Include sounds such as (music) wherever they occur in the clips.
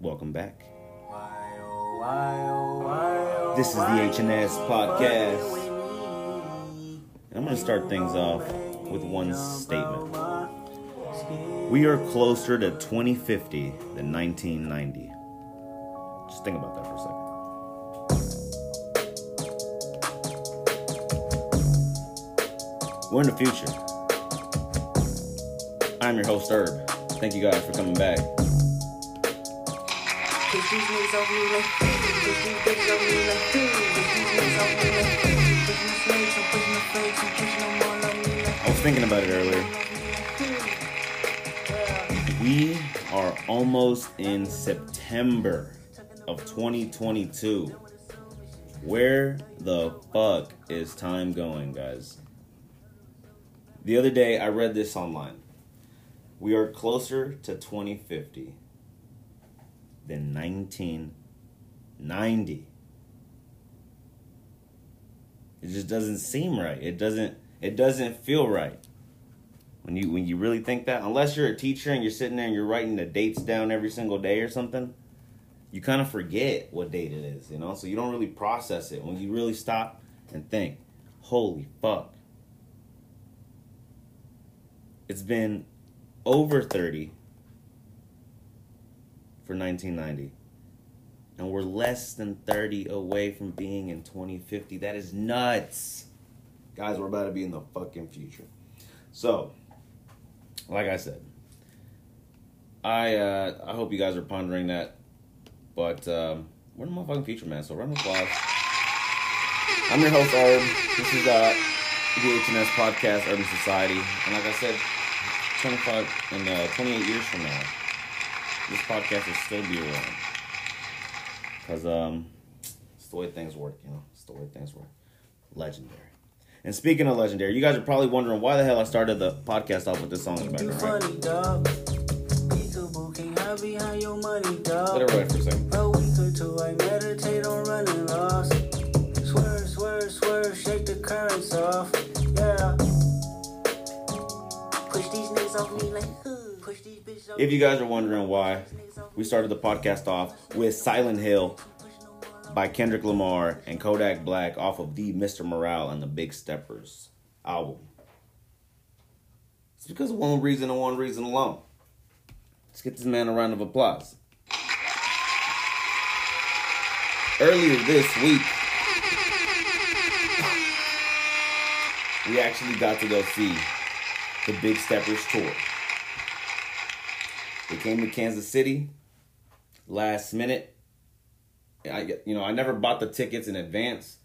Welcome back. This is the H&S podcast. And I'm going to start things off with one statement. We are closer to 2050 than 1990. Just think about that for a second. We're in the future. I'm your host, Herb. Thank you guys for coming back. These niggas me like, me like, was thinking about it earlier. We are almost in September of 2022. Where the fuck is time going, guys? The other day I read this online. We are closer to 2050 than 1990. It just doesn't seem right. It doesn't it doesn't feel right. When you when you really think that, unless you're a teacher and you're sitting there and you're writing the dates down every single day or something, you kind of forget what date it is, you know? So you don't really process it when you really stop and think, "Holy fuck." It's been over 30 for 1990. And we're less than 30 away from being in 2050. That is nuts. Guys, we're about to be in the fucking future. So, like I said, I uh, I hope you guys are pondering that. But um, we're in the motherfucking future, man. So round of applause. I'm your host, Herb. This is uh, the HNS podcast, Urban Society, and like I said, 25 and uh, 28 years from now, this podcast will still be around. Cause um, it's the way things work, you know. It's the way things work. Legendary. And speaking of legendary, you guys are probably wondering why the hell I started the podcast off with this song in the background, right? funny, dog. Peekaboo can't hide behind your money, dog. Let it ride for a second. A week or two, I meditate on running. Swerve, swerve, swerve, shake the currents off. Yeah. Push these niggas off me like, push these bitches off If you guys are wondering why we started the podcast off with Silent Hill by Kendrick Lamar and Kodak Black off of the Mr. Morale and the Big Steppers album. It's because of one reason and one reason alone. Let's get this man a round of applause. Earlier this week, we actually got to go see the Big Steppers tour. They came to Kansas City last minute. I you know I never bought the tickets in advance,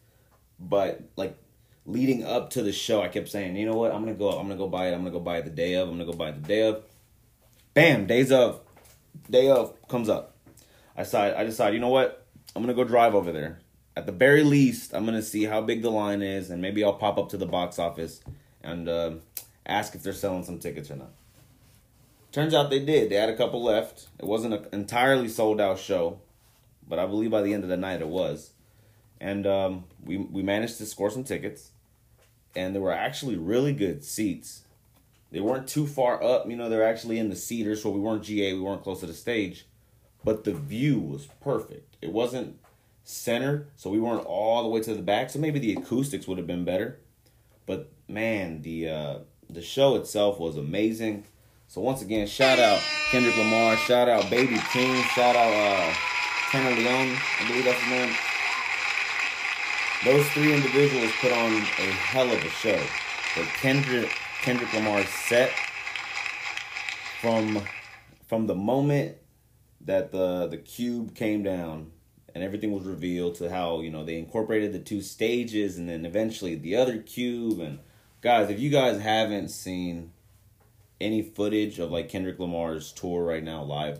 but like leading up to the show, I kept saying, you know what, I'm gonna go, I'm gonna go buy it, I'm gonna go buy it the day of, I'm gonna go buy it the day of. Bam, days of, day of comes up. I decide, I decide, you know what, I'm gonna go drive over there. At the very least, I'm gonna see how big the line is, and maybe I'll pop up to the box office and uh, ask if they're selling some tickets or not. Turns out they did. They had a couple left. It wasn't an entirely sold out show, but I believe by the end of the night it was. And um, we we managed to score some tickets, and there were actually really good seats. They weren't too far up, you know. They're actually in the cedars, so we weren't GA. We weren't close to the stage, but the view was perfect. It wasn't center, so we weren't all the way to the back. So maybe the acoustics would have been better, but man, the uh, the show itself was amazing. So once again, shout out Kendrick Lamar, shout out Baby Keem, shout out uh, Tanna Leone, I believe that's his name. Those three individuals put on a hell of a show. But Kendrick Kendrick Lamar's set from from the moment that the the cube came down and everything was revealed to how you know they incorporated the two stages and then eventually the other cube and guys if you guys haven't seen any footage of like Kendrick Lamar's tour right now live,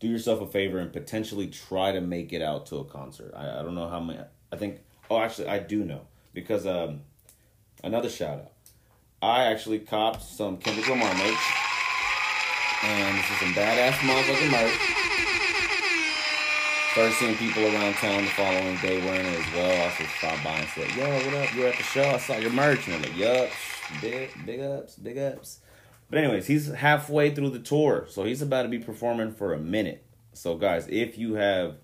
do yourself a favor and potentially try to make it out to a concert. I, I don't know how many. I think. Oh, actually, I do know because um, another shout out. I actually copped some Kendrick Lamar merch, and this is some badass motherfucking merch. Started seeing people around town the following day wearing it as well. I also stopped by and said, "Yo, what up? You were at the show? I saw your merch." And like, "Yup, big, big ups, big ups." But anyways, he's halfway through the tour, so he's about to be performing for a minute. So guys, if you have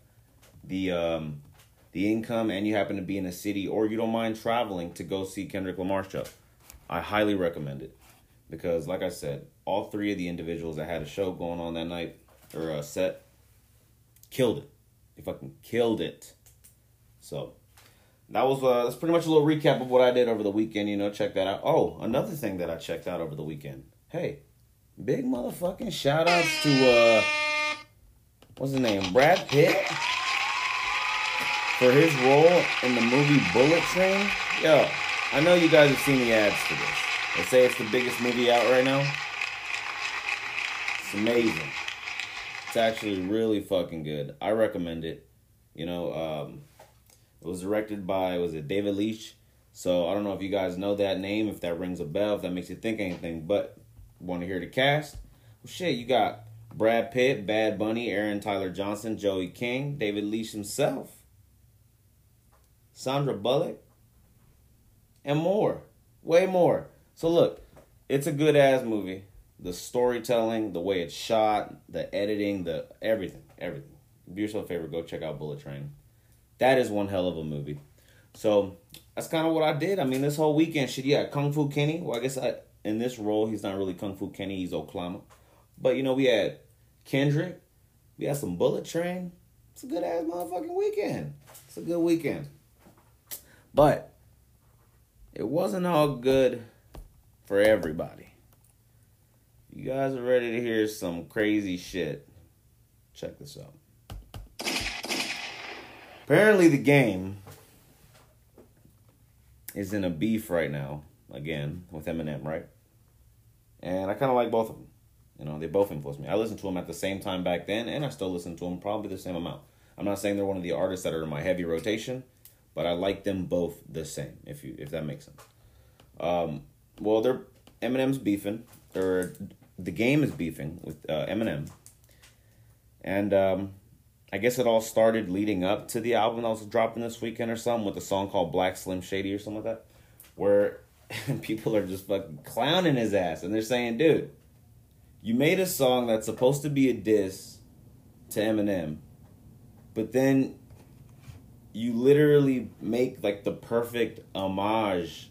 the um, the income and you happen to be in a city or you don't mind traveling to go see Kendrick Lamar show, I highly recommend it because, like I said, all three of the individuals that had a show going on that night or a set killed it. They fucking killed it. So that was uh, that's pretty much a little recap of what I did over the weekend. You know, check that out. Oh, another thing that I checked out over the weekend. Hey, big motherfucking shout outs to uh, what's his name, Brad Pitt, for his role in the movie Bullet Train. Yo, I know you guys have seen the ads for this. They say it's the biggest movie out right now. It's amazing. It's actually really fucking good. I recommend it. You know, um, it was directed by was it David Leitch? So I don't know if you guys know that name, if that rings a bell, if that makes you think anything. But want to hear the cast? Well, shit, you got Brad Pitt, Bad Bunny, Aaron Taylor-Johnson, Joey King, David Leitch himself, Sandra Bullock, and more, way more. So look, it's a good ass movie. The storytelling, the way it's shot, the editing, the everything, everything. Do yourself a favor, go check out Bullet Train. That is one hell of a movie. So that's kind of what I did. I mean, this whole weekend, shit. Yeah, Kung Fu Kenny. Well, I guess I, in this role, he's not really Kung Fu Kenny. He's Oklama. But you know, we had Kendrick. We had some Bullet Train. It's a good ass motherfucking weekend. It's a good weekend. But it wasn't all good for everybody. You guys are ready to hear some crazy shit. Check this out. Apparently, the game is in a beef right now, again, with Eminem, right? And I kind of like both of them. You know, they both influence me. I listened to them at the same time back then, and I still listen to them probably the same amount. I'm not saying they're one of the artists that are in my heavy rotation, but I like them both the same. If you if that makes sense. Um, well, they're Eminem's beefing, or the game is beefing with uh, Eminem, and um, I guess it all started leading up to the album that was dropping this weekend or something with a song called Black Slim Shady or something like that, where (laughs) people are just fucking clowning his ass and they're saying, dude, you made a song that's supposed to be a diss to Eminem, but then you literally make like the perfect homage,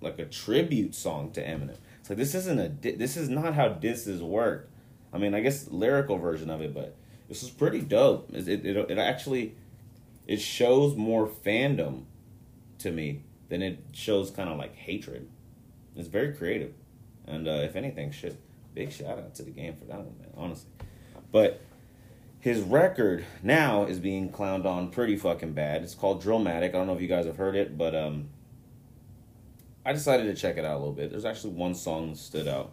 like a tribute song to Eminem. It's like this isn't a this is not how disses work. I mean, I guess lyrical version of it, but this is pretty dope. It it, it, actually it shows more fandom to me than it shows kind of like hatred. It's very creative, and uh, if anything, shit, big shout out to the game for that one, man. Honestly, but his record now is being clowned on pretty fucking bad. It's called Drillmatic. I don't know if you guys have heard it, but um, I decided to check it out a little bit. There's actually one song that stood out,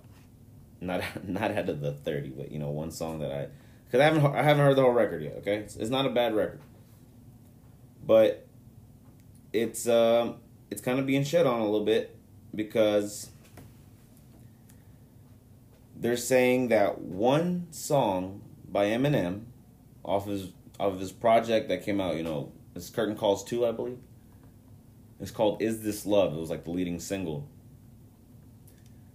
not (laughs) not out of the thirty, but you know, one song that I because I haven't I haven't heard the whole record yet. Okay, it's, it's not a bad record, but it's um it's kind of being shit on a little bit because they're saying that one song by Eminem off his off of his project that came out, you know, it's Curtain Calls 2, I believe. It's called Is This Love. It was like the leading single.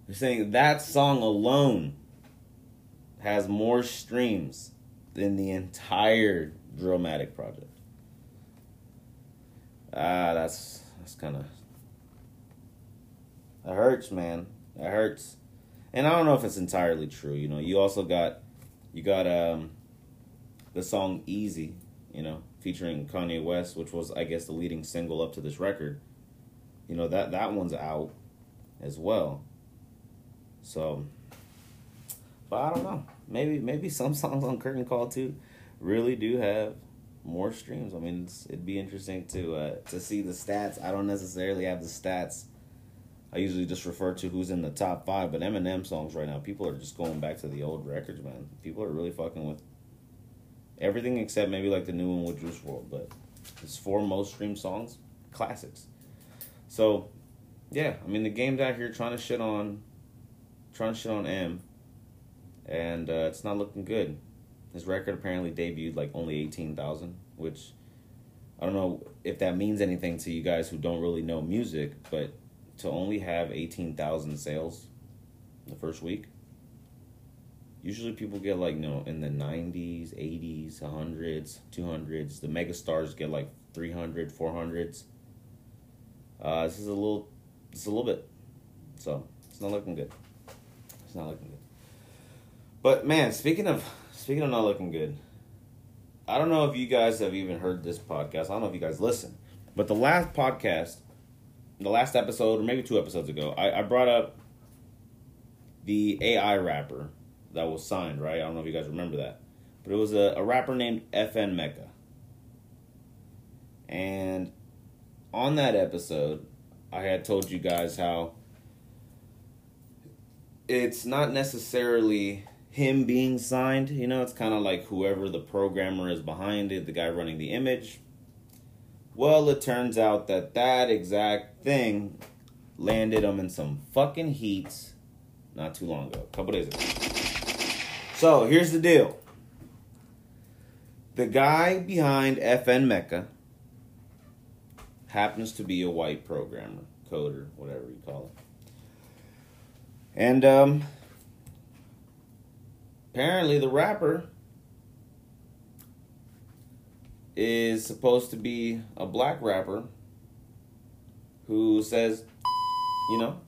They're saying that song alone has more streams than the entire Drillmatic project. Ah, that's that's kind of that hurts, man. That hurts. And I don't know if it's entirely true. You know, you also got you got um the song Eazy, you know, featuring Kanye West, which was I guess the leading single up to this record. You know, that that one's out as well. So but I don't know. Maybe maybe some (laughs) songs on Curtain Call 2 really do have more streams. I mean, it'd be interesting to uh, to see the stats. I don't necessarily have the stats. I usually just refer to who's in the top five, but Eminem songs right now, people are just going back to the old records, man. People are really fucking with everything except maybe like the new one with Juice WRLD, but it's four most streamed songs, classics. So, yeah, I mean the game's out here trying to shit on, trying to shit on M, and uh, it's not looking good. His record apparently debuted like only eighteen thousand, which I don't know if that means anything to you guys who don't really know music, but to only have eighteen thousand sales the first week, Usually people get like you know in the 90s, 80s, 100s, 200s. The mega stars get like 300, 400s. Uh, this is a little, it's a little bit. So it's not looking good. It's not looking good. But man, speaking of speaking of not looking good, I don't know if you guys have even heard this podcast. I don't know if you guys listen, but the last podcast, the last episode, or maybe two episodes ago, I, I brought up the AI rapper that was signed. Right? I don't know if you guys remember that, but it was a, a rapper named FN Meka. And on that episode, I had told you guys how it's not necessarily him being signed. You know, it's kind of like whoever the programmer is behind it, the guy running the image. Well, it turns out that that exact thing landed him in some fucking heat not too long ago, a couple days ago. So here's the deal. The guy behind FN Meka happens to be a white programmer, coder, whatever you call it. And um, apparently, the rapper is supposed to be a black rapper who says, you know.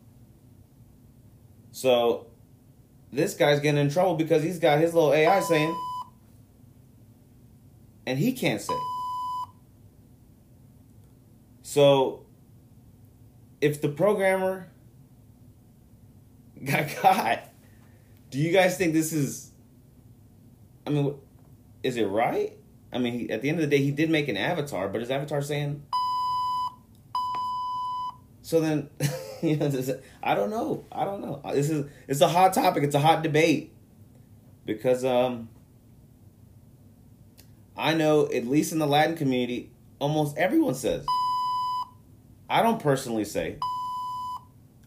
So, this guy's getting in trouble because he's got his little AI saying, and he can't say. So, if the programmer (laughs) got caught, do you guys think this is? I mean, is it right? I mean, at the end of the day, he did make an avatar, but his avatar saying. So then, (laughs) you know, I don't know. I don't know. This is it's a hot topic. It's a hot debate because um, I know at least in the Latin community, almost everyone says. I don't personally say.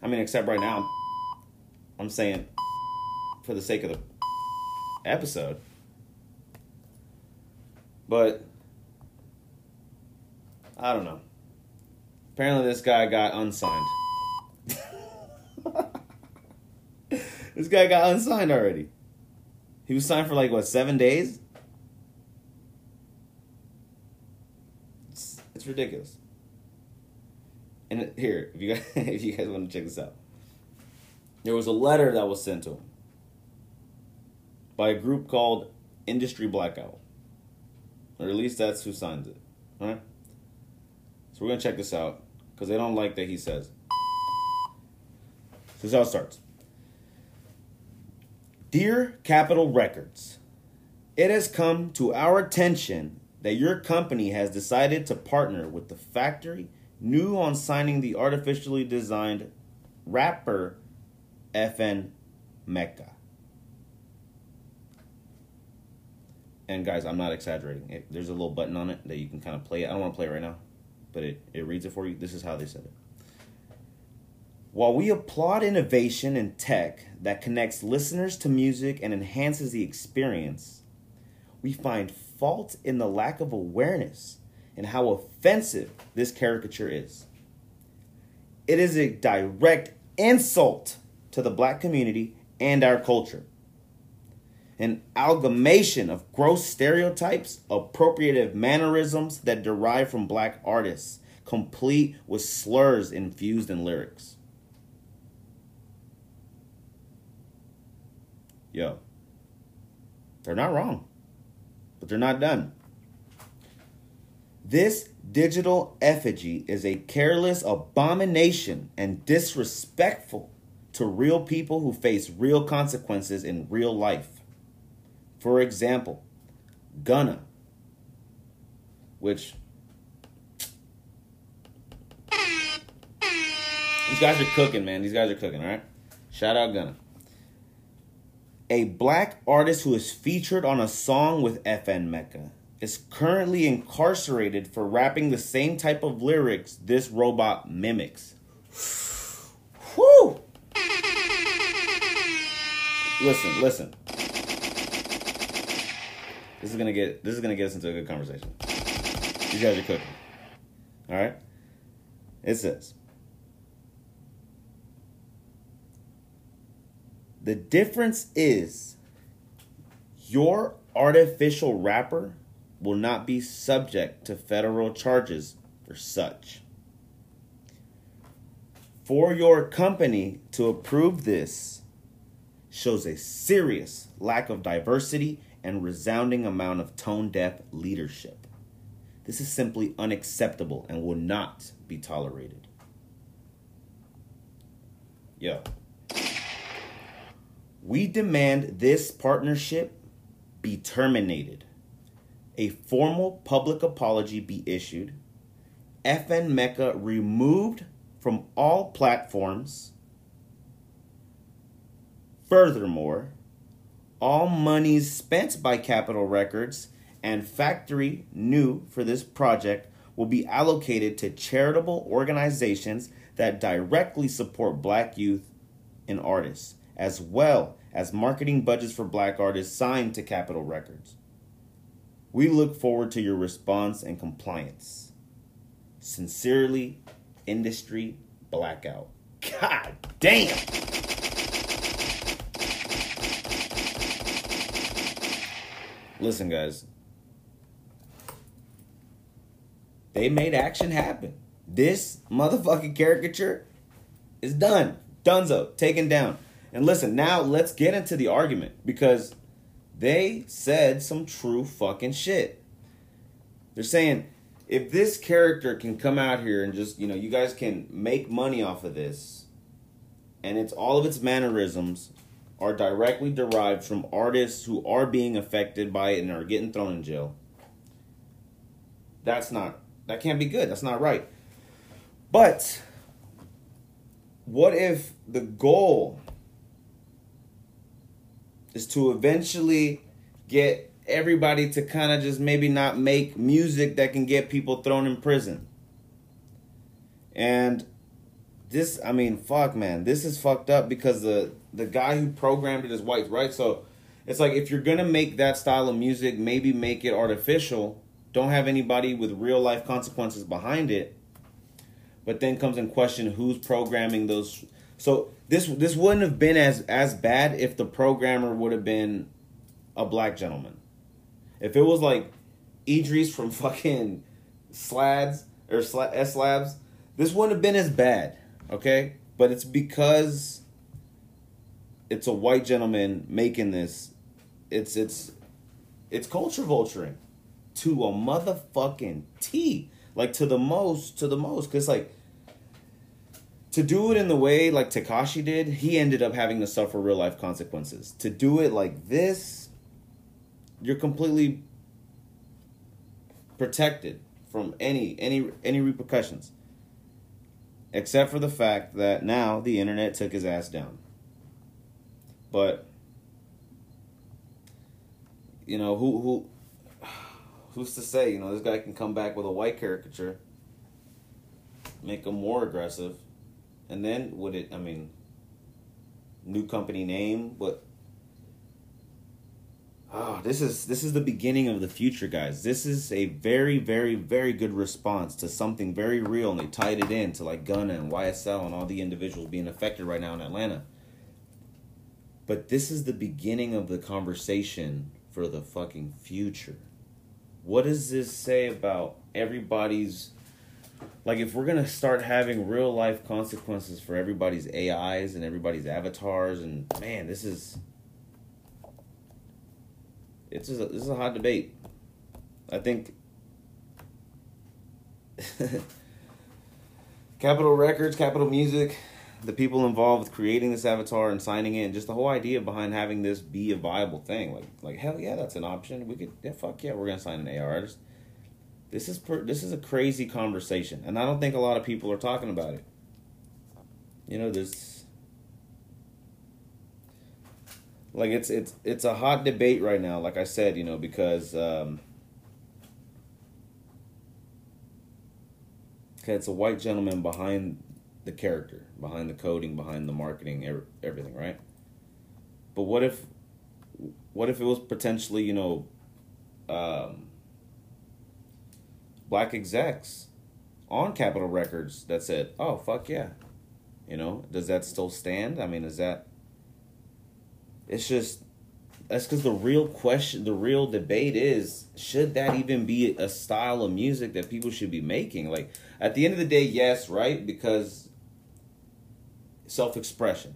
I mean, except right now, I'm saying for the sake of the episode. But I don't know. Apparently, this guy got unsigned. (laughs) this guy got unsigned already. He was signed for like what seven days. It's, it's ridiculous. And here, if you guys, (laughs) if you guys want to check this out, there was a letter that was sent to him by a group called Industry Blackout, or at least that's who signs it. All right. So we're gonna check this out because they don't like that he says. This is how it starts. Dear Capitol Records, it has come to our attention that your company has decided to partner with the factory new on signing the artificially designed rapper FN Meka. And guys, I'm not exaggerating. It, there's a little button on it that you can kind of play. I don't want to play it right now, but it, it reads it for you. This is how they said it. While we applaud innovation in tech that connects listeners to music and enhances the experience, we find fault in the lack of awareness and how offensive this caricature is. It is a direct insult to the black community and our culture. An amalgamation of gross stereotypes, appropriative mannerisms that derive from black artists, complete with slurs infused in lyrics. Yo, they're not wrong, but they're not done. This digital effigy is a careless abomination and disrespectful to real people who face real consequences in real life. For example, Gunna, which these guys are cooking, man. These guys are cooking, all right? Shout out Gunna. A black artist who is featured on a song with FN Meka is currently incarcerated for rapping the same type of lyrics this robot mimics. Whew! Listen, listen. This is gonna get this is gonna get us into a good conversation. You guys are cooking. Alright? It says The difference is Your artificial rapper will not be subject to federal charges for such. For your company to approve this shows a serious lack of diversity and resounding amount of tone deaf leadership. This is simply unacceptable and will not be tolerated. Yo. We demand this partnership be terminated, a formal public apology be issued, FN Meka removed from all platforms. Furthermore, all monies spent by Capitol Records and Factory New for this project will be allocated to charitable organizations that directly support black youth and artists, as well as marketing budgets for black artists signed to Capitol Records. We look forward to your response and compliance. Sincerely, Industry Blackout. God damn! Listen, guys. They made action happen. This motherfucking caricature is done. Dunzo, taken down. And listen, now let's get into the argument because they said some true fucking shit. They're saying if this character can come out here and just, you know, you guys can make money off of this, and it's all of its mannerisms are directly derived from artists who are being affected by it and are getting thrown in jail. That's not, that can't be good. That's not right. But what if the goal is to eventually get everybody to kind of just maybe not make music that can get people thrown in prison? And this, I mean, fuck, man, this is fucked up because the the guy who programmed it is white, right? So it's like if you're gonna make that style of music, maybe make it artificial. Don't have anybody with real life consequences behind it. But then comes in question who's programming those. So this this wouldn't have been as as bad if the programmer would have been a black gentleman. If it was like Idris from (laughs) fucking Slads or S Labs, this wouldn't have been as bad. Okay, but it's because it's a white gentleman making this. It's it's it's culture vulturing to a motherfucking T. Like to the most, to the most, because like to do it in the way like Tekashi did, he ended up having to suffer real life consequences. To do it like this, you're completely protected from any any any repercussions. Except for the fact that now the internet took his ass down. But you know, who who who's to say, you know, this guy can come back with a white caricature, make him more aggressive and then would it? I mean, new company name, but oh, this is this is the beginning of the future, guys. This is a very, very, very good response to something very real, and they tied it in to like Gunna and YSL and all the individuals being affected right now in Atlanta. But this is the beginning of the conversation for the fucking future. What does this say about everybody's like if we're gonna start having real life consequences for everybody's AIs and everybody's avatars, and man, this is it's a, this is a hot debate. I think (laughs) Capitol Records, Capitol Music, the people involved with creating this avatar and signing in, just the whole idea behind having this be a viable thing. Like, like hell yeah, that's an option. We could, yeah, fuck yeah, we're gonna sign an AR artist. This is per, this is a crazy conversation, and I don't think a lot of people are talking about it. You know, this like it's it's it's a hot debate right now. Like I said, you know, because um, okay, it's a white gentleman behind the character, behind the coding, behind the marketing, everything, right? But what if, what if it was potentially, you know, um, black execs on Capitol Records that said, "Oh fuck yeah," you know, does that still stand? I mean, is that? It's just that's because the real question, the real debate is should that even be a style of music that people should be making? Like, at the end of the day, yes, right? Because self expression.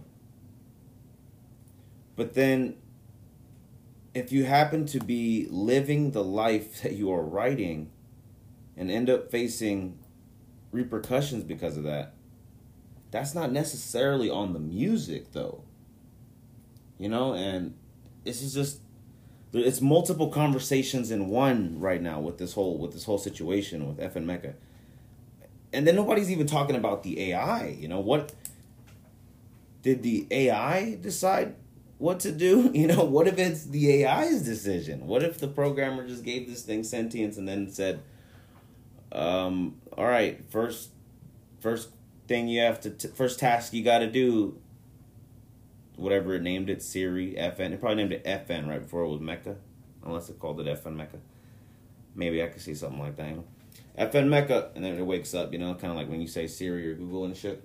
But then, if you happen to be living the life (laughs) that you are writing and end up facing repercussions because of that, that's not necessarily on the music, though. You know, and this is just it's multiple conversations in one right now with this whole with this whole situation with FN Meka. And then nobody's even talking about the AI, you know, what did the AI decide what to do? (laughs) You know, what if it's the AI's decision? What if the programmer just gave this thing sentience and then said, um, all right, first first thing you have to t- first task you got to do whatever it named it, Siri, FN. It probably named it FN right before it was Meka unless it called it FN Meka Maybe I could see something like that. You know? FN Meka and then it wakes up. You know, kind of like when you say Siri or Google and shit.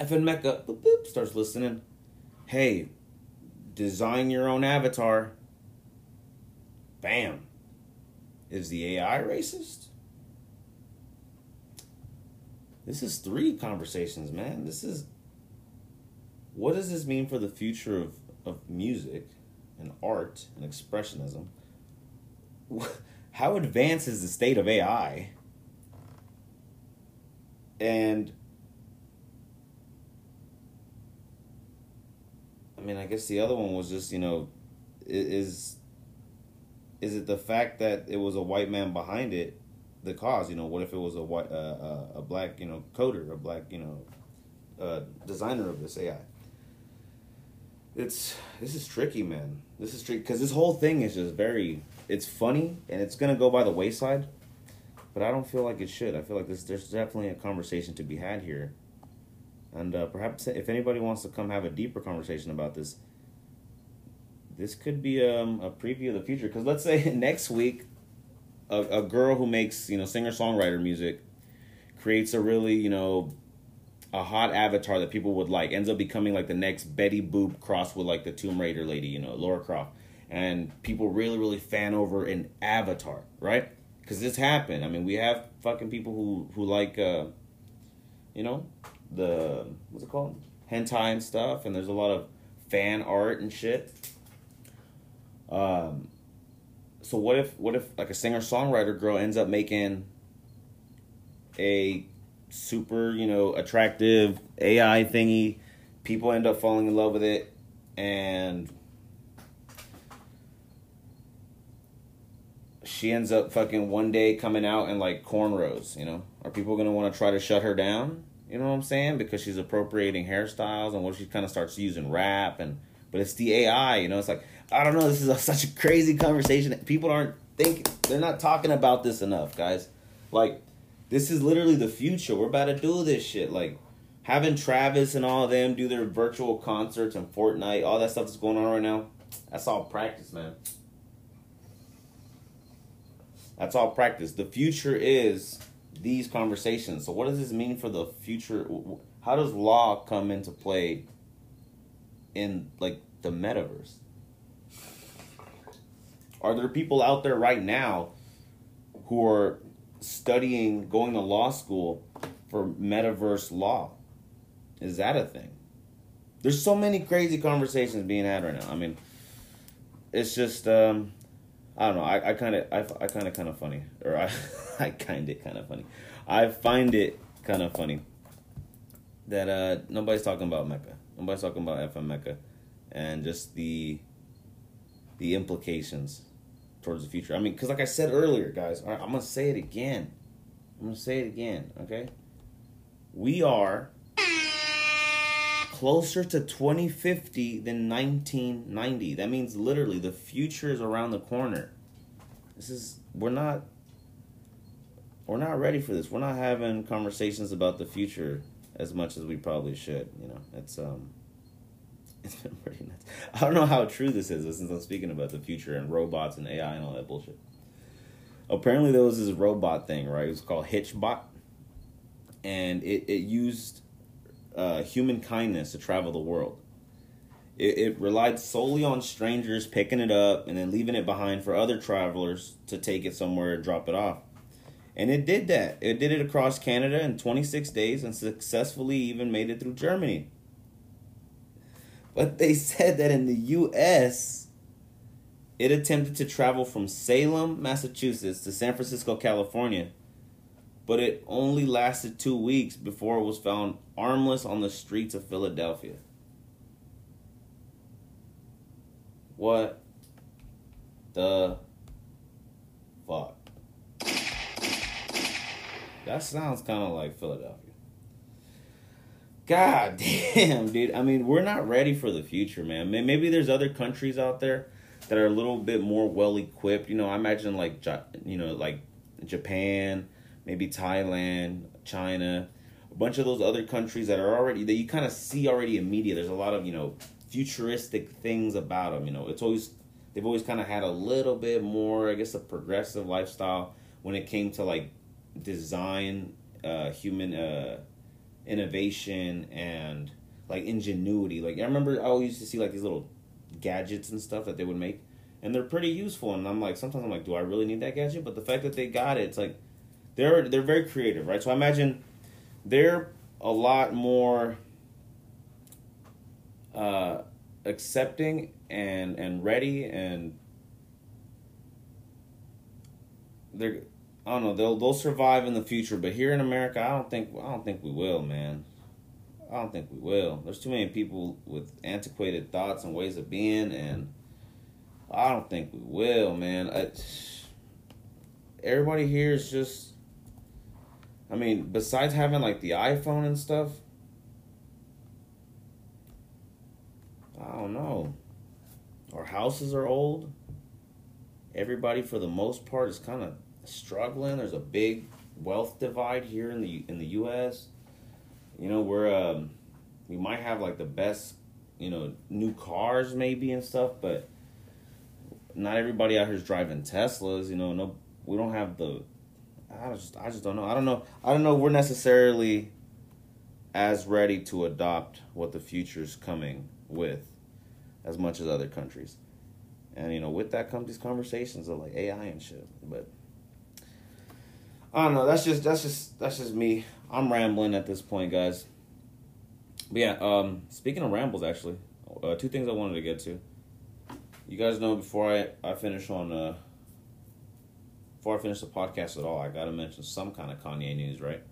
FN Meka boop, boop, starts listening. Hey, design your own avatar. Bam. Is the AI racist? This is three conversations, man. This is what does this mean for the future of, of music and art and expressionism? (laughs) How advanced is the state of AI? And I mean, I guess the other one was just, you know, is is it the fact that it was a white man behind it the cause? You know, what if it was a white, uh, uh, a black, you know, coder, a black, you know, uh, designer of this AI? it's this is tricky, man. This is tricky because this whole thing is just very. It's funny and it's gonna go by the wayside, but I don't feel like it should. I feel like this, there's definitely a conversation to be had here, and uh, perhaps if anybody wants to come have a deeper conversation about this, this could be um, a preview of the future. Because let's say (laughs) next week, a, a girl who makes you know singer songwriter music creates a really you know a hot avatar that people would like ends up becoming like the next Betty Boop crossed with like the Tomb Raider lady, you know, Lara Croft, and people really really fan over an avatar, right? Because this happened. I mean, we have fucking people who who like, uh, you know, the what's it called, hentai and stuff, and there's a lot of fan art and shit. Um, so what if what if like a singer songwriter girl ends up making a super, you know, attractive AI thingy. People end up falling in love with it, and she ends up fucking one day coming out in like cornrows. You know, are people gonna want to try to shut her down? You know what I'm saying? Because she's appropriating hairstyles, and what she kind of starts using rap, and but it's the AI. You know, it's like I don't know. This is a, (laughs) such a crazy conversation. People aren't thinking. They're not talking about this enough, guys. Like this is literally the future. We're about to do this shit. Like having Travis and all of them do their virtual concerts and Fortnite, all that stuff that's going on right now. That's all practice, man. That's all practice. The future is these conversations. So what does this mean for the future? How does law come into play in like the metaverse? Are there people out there right now who are studying, going to law school for metaverse law. Is that a thing? There's so many crazy conversations being had right now. I mean, it's just um, I don't know. I kind of I, kind of kind of funny, or I (laughs) I kind of kind of funny. I find it kind of funny that uh nobody's talking about Meka. Nobody's talking about FN Meka, and just the the implications towards the future. I mean, because like I said earlier, guys, I'm gonna say it again. I'm gonna say it again. Okay, we are closer to 2050 than 1990. That means literally the future is around the corner. This is we're not we're not ready for this. We're not having conversations about the future as much as we probably should. You know, it's um (laughs) It's been pretty nuts. I don't know how true this is since I'm speaking about the future and robots and AI and all that bullshit. Apparently, there was this robot thing, right? It was called Hitchbot, and it, it used uh, human kindness to travel the world. it, it relied solely on strangers picking it up and then leaving it behind for other travelers to take it somewhere and drop it off. And it did that. It did it across Canada in 26 days and successfully even made it through Germany. But they (laughs) said that in the US, it attempted to travel from Salem, Massachusetts to San Francisco, California. But it only lasted two weeks before it was found armless on the streets of Philadelphia. What the fuck? That sounds kind of like Philadelphia. God (laughs) damn, dude. I mean, we're not ready for the future, man. Maybe there's other countries out there that are a little bit more well equipped. You know, I imagine like you know, like Japan, maybe Thailand, China, a bunch of those other countries that are already that you kind of see already in media. There's a lot of you know futuristic things about them. You know, it's always they've always kind of had a little bit more, I guess, a progressive lifestyle when it came to like design, uh, human uh, innovation, and like ingenuity. Like I remember I always used to see like these little gadgets and stuff that they would make, and they're pretty useful. And I'm like, sometimes I'm like, do I really need that gadget? But the fact that they got it, it's like they're they're very creative, right? So I imagine they're a lot more uh, accepting and and ready and they're I don't know they'll they'll survive in the future, but here in America, I don't think I don't think we will, man. I don't think we will. There's too many people with antiquated thoughts and ways of being, and I don't think we will, man. I, everybody here is just. I mean, besides having like the iPhone and stuff, I don't know. Our houses are old. Everybody, for the most part, is kind of struggling. There's a big wealth divide here in the in the U.S. You know, we're um, we might have like the best, you know, new cars maybe and stuff, but not everybody out here is driving Teslas. You know, no, we don't have the. I just I just don't know. I don't know. I don't know. We're necessarily as ready to adopt what the future's coming with as much as other countries. And you know, with that comes these conversations of like AI and shit. But I don't know. That's just that's just that's just me. I'm rambling at this point, guys. But yeah, um, speaking of rambles, actually, uh, two things I wanted to get to. You guys know before I I finish on uh before I finish the podcast at all, I gotta mention some kind of Kanye news, right?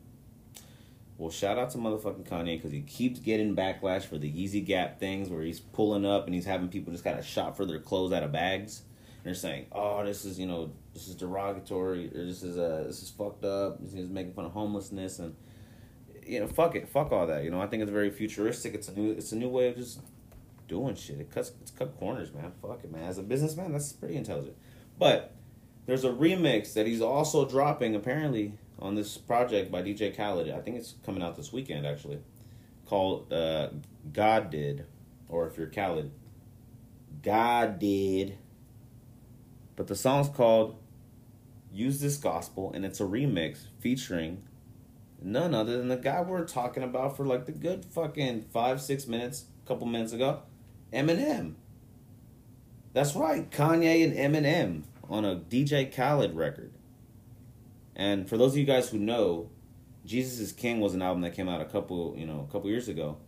Well, shout out to motherfucking Kanye because he keeps getting backlash for the Yeezy Gap things where he's pulling up and he's having people just kind of shop for their clothes out of bags. And they're saying, "Oh, this is you know this is derogatory or this is uh this is fucked up. He's making fun of homelessness and you know fuck it, fuck all that. You know I think it's very futuristic. It's a new it's a new way of just doing shit. It cuts it's cut corners, man. Fuck it, man. As a businessman, that's pretty intelligent. But there's a remix that he's also dropping apparently on this project by DJ Khaled. I think it's coming out this weekend actually, called uh, God Did, or if you're Khaled, God Did. But the song's called Use This Gospel, and it's a remix featuring none other than the guy we we're talking about for like the good fucking five, six minutes, a couple minutes ago, Eminem. That's right, Kanye and Eminem on a DJ Khaled record. And for those of you guys who know, Jesus is King was an album that came out a couple, you know, a couple years ago.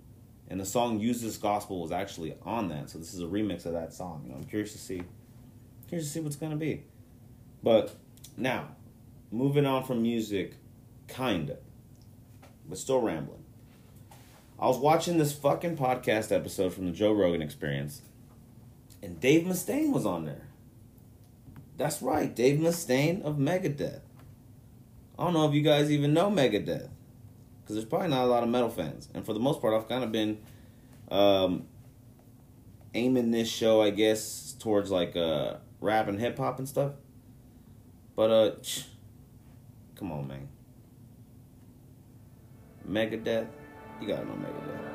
And the song Use This Gospel was actually on that. So this is a remix of that song. You know, I'm curious to see curious to see what's gonna be. But now, moving on from music, kinda. But still rambling. I was watching this fucking podcast episode from the Joe Rogan experience, and Dave Mustaine was on there. That's right, Dave Mustaine of Megadeth. I don't know if you guys even know Megadeth, because there's probably not a lot of metal fans. And for the most part, I've kind of been um, aiming this show, I guess, towards like uh, rap and hip hop and stuff. But uh, come on, man. Megadeth, you gotta know Megadeth.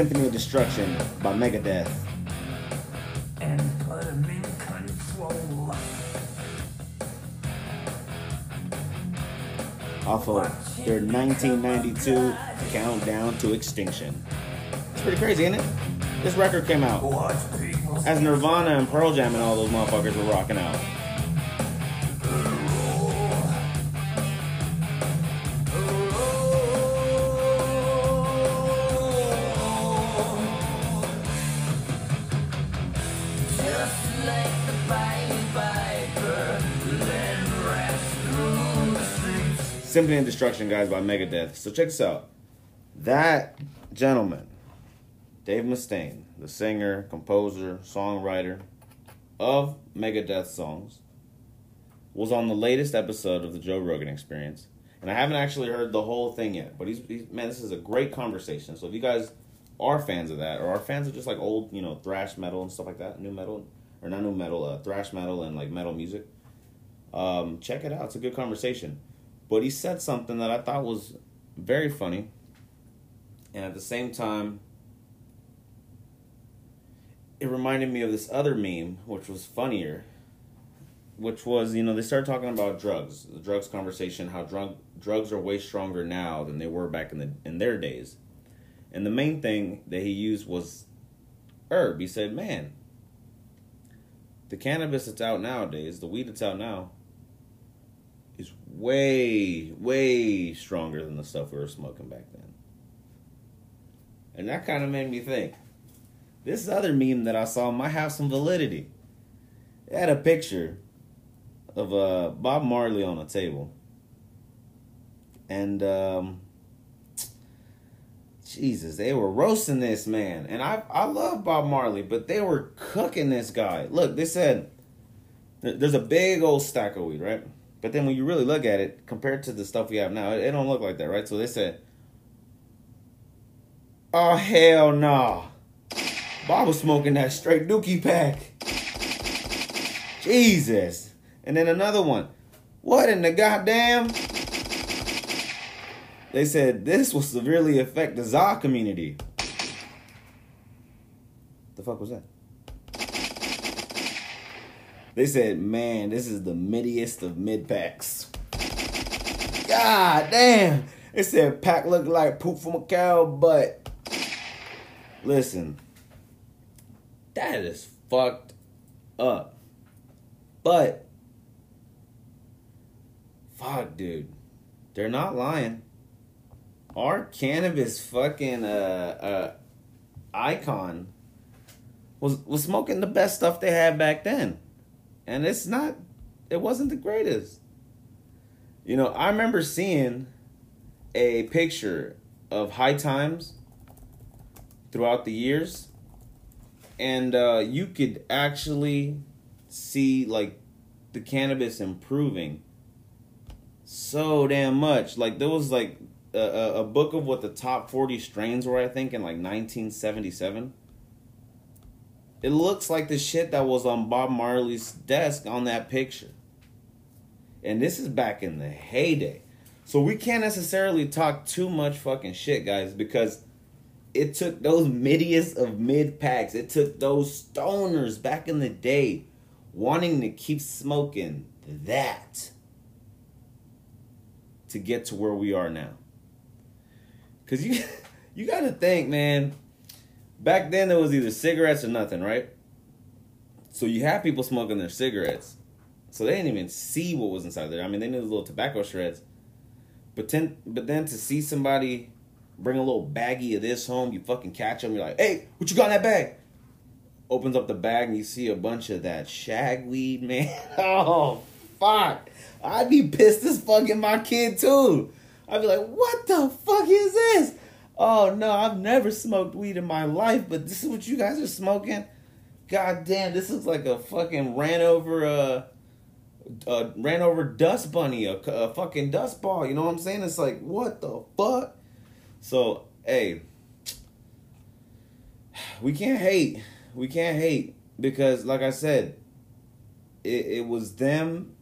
Symphony of Destruction by Megadeth. and put him in control. off of their 1992 Countdown to Extinction. It's pretty crazy, isn't it? This record came out as Nirvana and Pearl Jam and all those motherfuckers were rocking out. Symphony of Destruction, guys, by Megadeth. So check this out. That gentleman, Dave Mustaine, the singer, composer, songwriter of Megadeth songs, was on the latest episode of the Joe Rogan Experience. And I haven't actually heard the whole thing yet, but he's, he's man, this is a great conversation. So if you guys are fans of that, or are fans of just like old, you know, thrash metal and stuff like that, new metal, or not new metal, uh, thrash metal and like metal music, um, check it out. It's a good conversation. But he said something that I thought was very funny, and at the same time, it reminded me of this other meme, which was funnier. Which was, you know, they started talking about drugs, the drugs conversation, how drug drugs are way stronger now than they were back in the in their days. And the main thing that he used was herb. He said, "Man, the cannabis that's out nowadays, the weed that's out now, is way, way stronger than the stuff we were smoking back then." And that kind of made me think. This other meme that I saw might have some validity. It had a picture of uh, Bob Marley on a table. And um, Jesus, they were roasting this man. And I I love Bob Marley, but they were cooking this guy. Look, they said there's a big old stack of weed, right? But then when you really look at it, compared to the stuff we have now, it, it don't look like that, right? So they said, "Oh hell nah." Bob was smoking that straight dookie pack. Jesus. And then another one. What in the goddamn? They said this will severely affect the ZA community. The fuck was that? They said, man, this is the middiest of mid packs. God damn. They said pack looked like poop from a cow but Listen, that is fucked up. But, fuck, dude, they're not lying. Our cannabis fucking uh, uh, icon was was smoking the best stuff they had back then, and it's not. It wasn't the greatest. You know, I remember seeing a picture of High Times throughout the years and uh, you could actually see like the cannabis improving so damn much. Like there was like a, a, book of what the top forty strains were, I think, in like nineteen seventy seven. It looks like the shit that was on Bob Marley's desk on that picture. And this is back in the heyday. So we can't necessarily talk too much fucking shit, guys, because it took those midiest of mid packs. It took those stoners back in the day wanting to keep smoking that to get to where we are now. Cause you (laughs) you gotta think, man, back then there was either cigarettes or nothing, right? So you have people smoking their cigarettes. So they didn't even see what was inside there. I mean, they knew the little tobacco shreds. But then, but then to see somebody bring a little baggie of this home, you fucking catch them. You're like, hey, what you got in that bag? Opens up the bag and you see a bunch of that shag weed, man. (laughs) Oh, fuck. I'd be pissed as fucking my kid too. I'd be like, what the fuck is this? Oh no, I've never smoked weed in my life, but this is what you guys are smoking. God damn, this is like a fucking ran over uh uh, ran over dust bunny, a, a fucking dust ball. You know what I'm saying? It's like, what the fuck? So, hey, we can't hate. We can't hate because, like I said, it, it was them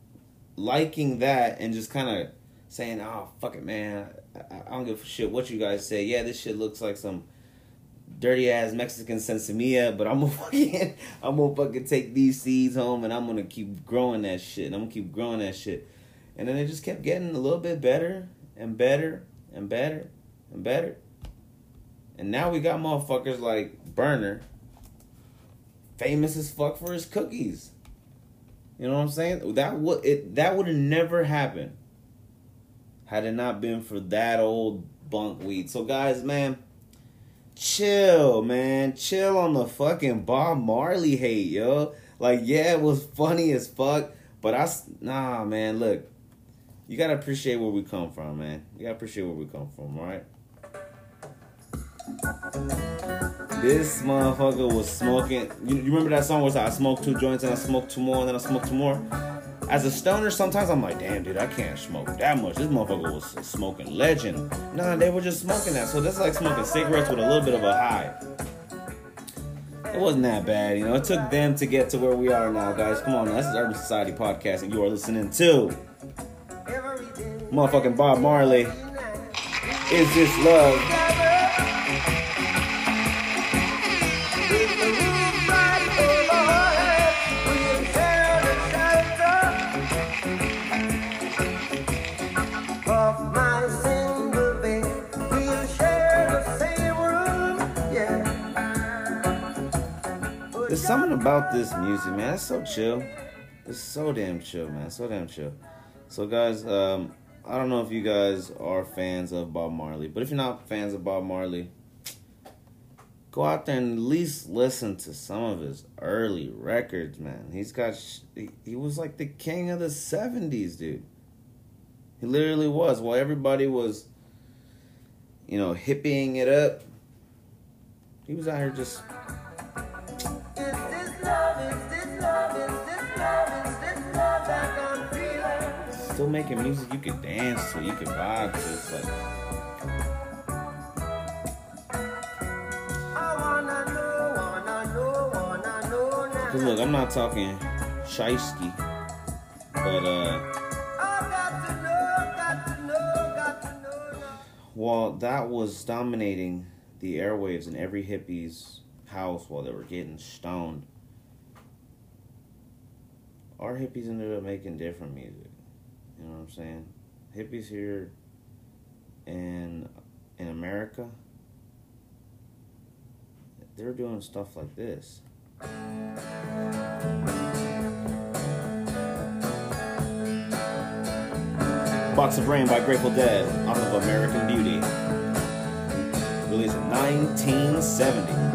liking that and just kind of saying, "Oh, fuck it, man. I, don't give a shit what you guys say. Yeah, this shit looks like some dirty ass Mexican sinsemilla, but I'm gonna (laughs) fucking I'm gonna fucking take these seeds home and I'm gonna keep growing that shit. And I'm gonna keep growing that shit. And then it just kept getting a little bit better and better and better and better. And now we got motherfuckers like Berner, famous as fuck for his cookies. You know what I'm saying? That would it that would have never happened had it not been for that old bunk weed. So guys, man, chill, man. Chill on the fucking Bob Marley hate, yo. Like, yeah, it was funny as fuck, but I nah, man. Look, you gotta appreciate where we come from, man. You gotta appreciate where we come from, right? This motherfucker was smoking. You, you remember that song where like, I smoked two joints and I smoked two more and then I smoked two more? As a stoner, sometimes I'm like, damn, dude, I can't smoke that much. This motherfucker was smoking legend. Nah, they were just smoking that. So that's like smoking cigarettes with a little bit of a high. It wasn't that bad, you know. It took them to get to where we are now, guys. Come on, this is Urban Society Podcast, and you are listening to motherfucking Bob Marley. Is this love? Something about this music, man. It's so chill. It's so damn chill, man. So damn chill. So, guys, um, I don't know if you guys are fans of Bob Marley, but if you're not fans of Bob Marley, go out there and at least listen to some of his early records, man. He's got, he was like the king of the 70s, dude. He literally was. While everybody was, you know, hippieing it up, he was out here just still making music you can dance to, you can vibe to. It's like, cause look, I'm not talking shiesty, but uh, while that was dominating the airwaves in every hippie's house while they were getting stoned, our hippies ended up making different music. You know what I'm saying? Hippies here in in America, they're doing stuff like this. Box of Rain by Grateful Dead off of American Beauty. Released in 1970.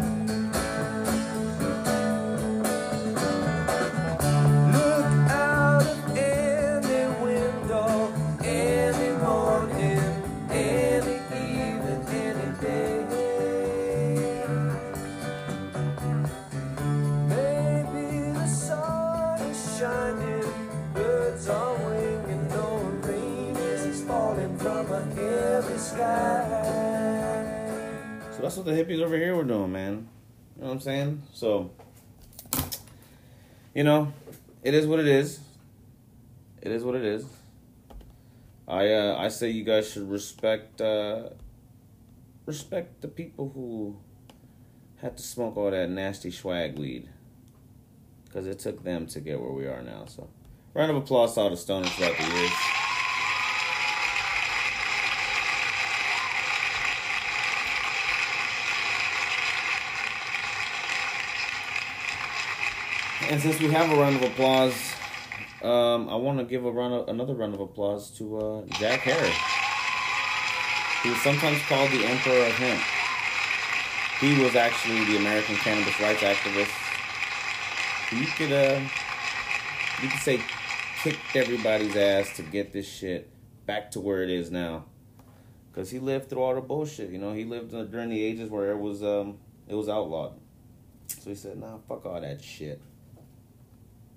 So that's what the hippies over here were doing, man. You know what I'm saying? So, you know, it is what it is. It is what it is. I uh, I say you guys should respect uh, respect the people who had to smoke all that nasty swag weed, because it took them to get where we are now. So, round of applause to all the stoners throughout the years. And since we have a round of applause, um, I want to give a round of, another round of applause to uh, Jack Herer. He was sometimes called the Emperor of Hemp. He was actually the American cannabis rights activist. You could, uh, you could say, kicked everybody's ass to get this shit back to where it is now. Cause he lived through all the bullshit, you know. He lived uh, during the ages where it was, um, it was outlawed. So he said, "Nah, fuck all that shit."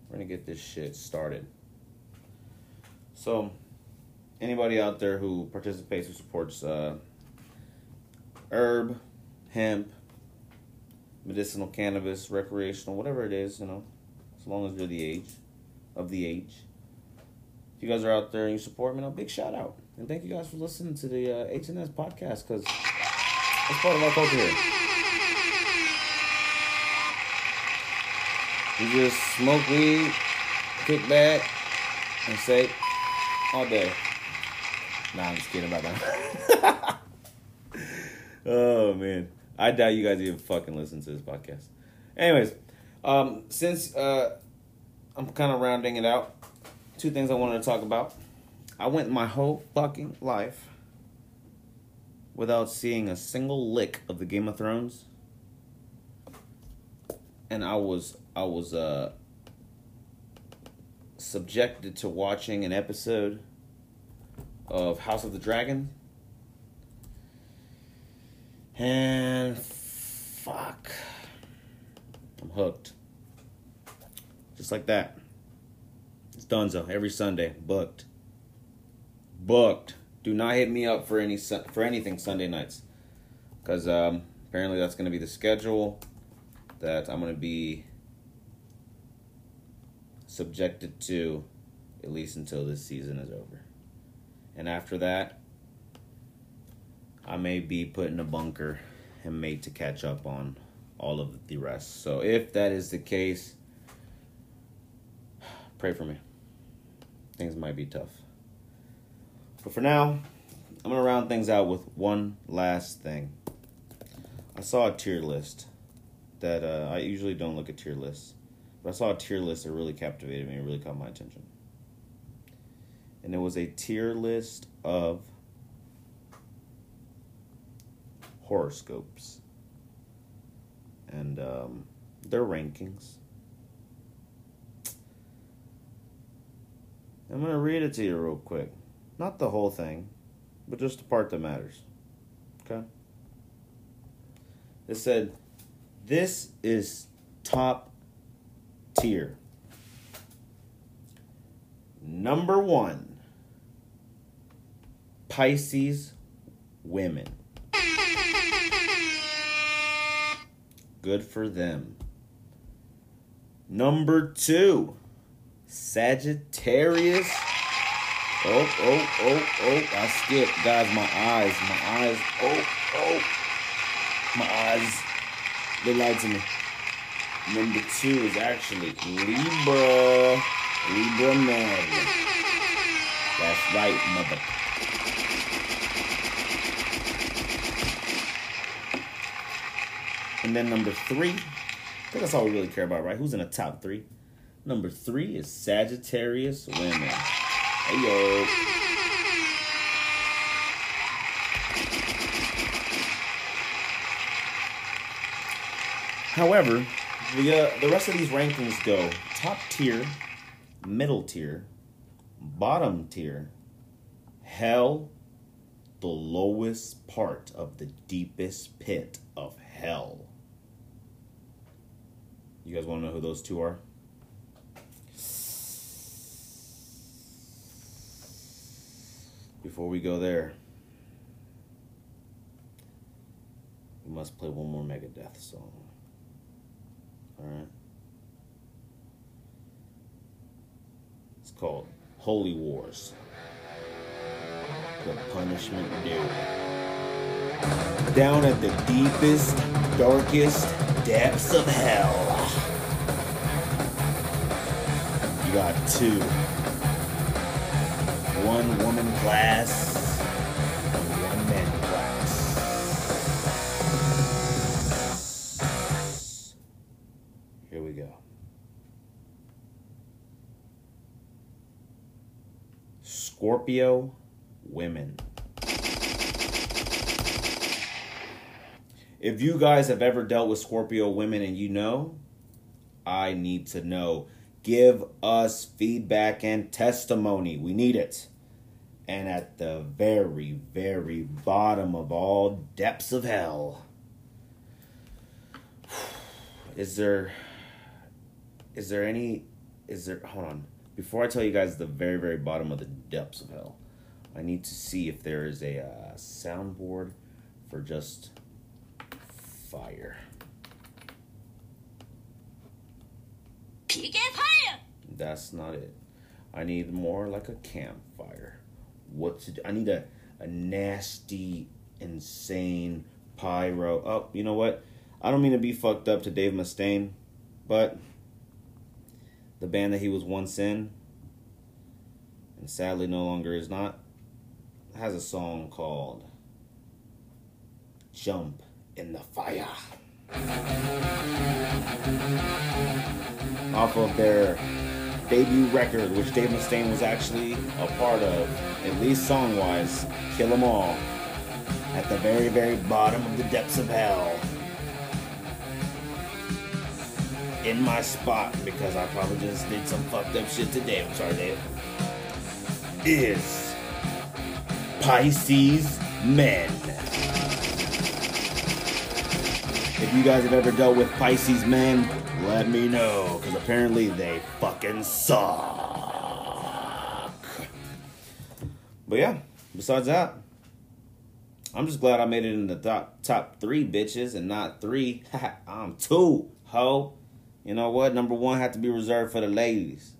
We're gonna get this shit started. So, anybody out there who participates, who supports uh, herb, hemp, medicinal cannabis, recreational, whatever it is, you know, as long as you're the age, of the age. If you guys are out there and you support me, no, big shout out. And thank you guys for listening to the uh, HNS podcast because it's part of our culture here. You just smoke weed, kick back, and say all day. Nah, I'm just kidding about (laughs) that. oh man, I doubt you guys even fucking listen to this podcast. Anyways, um, since uh, I'm kind of rounding it out, two things I wanted to talk about. I went my whole fucking life without seeing a single lick of the Game of Thrones, and I was I was uh subjected to watching an episode of House of the Dragon. And fuck. I'm hooked. Just like that. It's Dunzo every Sunday, booked. Booked. Do not hit me up for any for anything Sunday nights, because um, apparently that's going to be the schedule that I'm going to be subjected to at least until this season is over. And after that, I may be put in a bunker and made to catch up on all of the rest. So if that is the case, (sighs) pray for me. Things might be tough. But for now, I'm going to round things out with one last thing. I saw a tier list that uh, I usually don't look at tier lists, but I saw a tier list that really captivated me and really caught my attention. And it was a tier list of horoscopes and um, their rankings. I'm going to read it to you real quick. Not the whole thing, but just the part that matters. Okay? It said, This is top tier. Number one Pisces women. Good for them. Number two, Sagittarius. Oh, oh, oh, oh. I skipped. Guys, my eyes. My eyes. Oh, oh. My eyes. They lied to me. Number two is actually Libra. Libra man. That's right, mother. And then number three, I think that's all we really care about, right? Who's in the top three? Number three is Sagittarius women. Hey yo. However, the uh, the rest of these rankings go top tier, middle tier, bottom tier, hell, the lowest part of the deepest pit of hell. You guys want to know who those two are? Before we go there, we must play one more Megadeth song. Alright? It's called Holy Wars. The Punishment Due. Down at the deepest, darkest depths of hell. You got two. One woman class Scorpio women. If you guys have ever dealt with Scorpio women and you know, I need to know. Give us feedback and testimony. We need it. And at the very, very bottom of all depths of hell, (sighs) is there is there any is there hold on before i tell you guys the very very bottom of the depths of hell i need to see if there is a uh, soundboard for just fire. You get fire! that's not it. I need more like a campfire. What to do? I need a, a nasty insane pyro. Oh you know what? I don't mean to be fucked up to dave mustaine but the band that he was once in, and sadly no longer is not, has a song called Jump in the Fire. Off of their debut record, which Dave Mustaine was actually a part of, at least song wise, Kill 'Em All, at the very, very bottom of the depths of hell. In my spot, because I probably just did some fucked up shit today. I'm sorry, Dave. Is Pisces Men. If you guys have ever dealt with Pisces men, let me know, because apparently they fucking suck. But yeah, besides that, I'm just glad I made it in the top top three bitches and not three. (laughs) I'm two, ho. You know what? Number one had to be reserved for the ladies.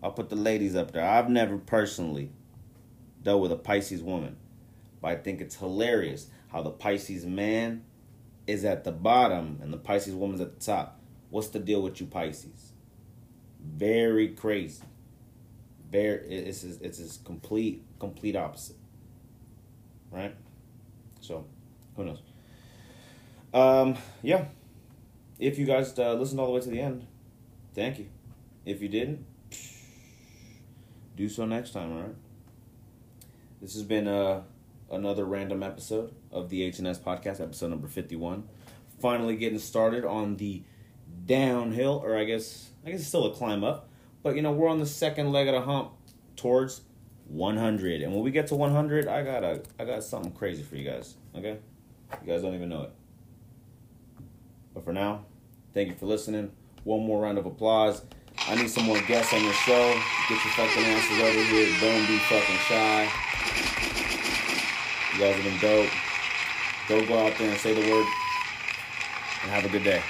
I'll put the ladies up there. I've never personally dealt with a Pisces woman, but I think it's hilarious how the Pisces man is at the bottom and the Pisces woman's at the top. What's the deal with you Pisces? Very crazy. Very it's it's it's complete complete opposite. Right? So, who knows? Um, yeah. If you guys uh, listened all the way to the end, thank you. If you didn't, do so next time, all right? This has been uh, another random episode of the HNS podcast, episode number 51. Finally getting started on the downhill, or I guess I guess it's still a climb up, but you know we're on the second leg of the hump towards 100, and when we get to 100, I got a I got something crazy for you guys. Okay, you guys don't even know it. But for now, thank you for listening. One more round of applause. I need some more guests on the show. Get your fucking asses over here. Don't be fucking shy. You guys have been dope. Go go out there and say the word. And have a good day.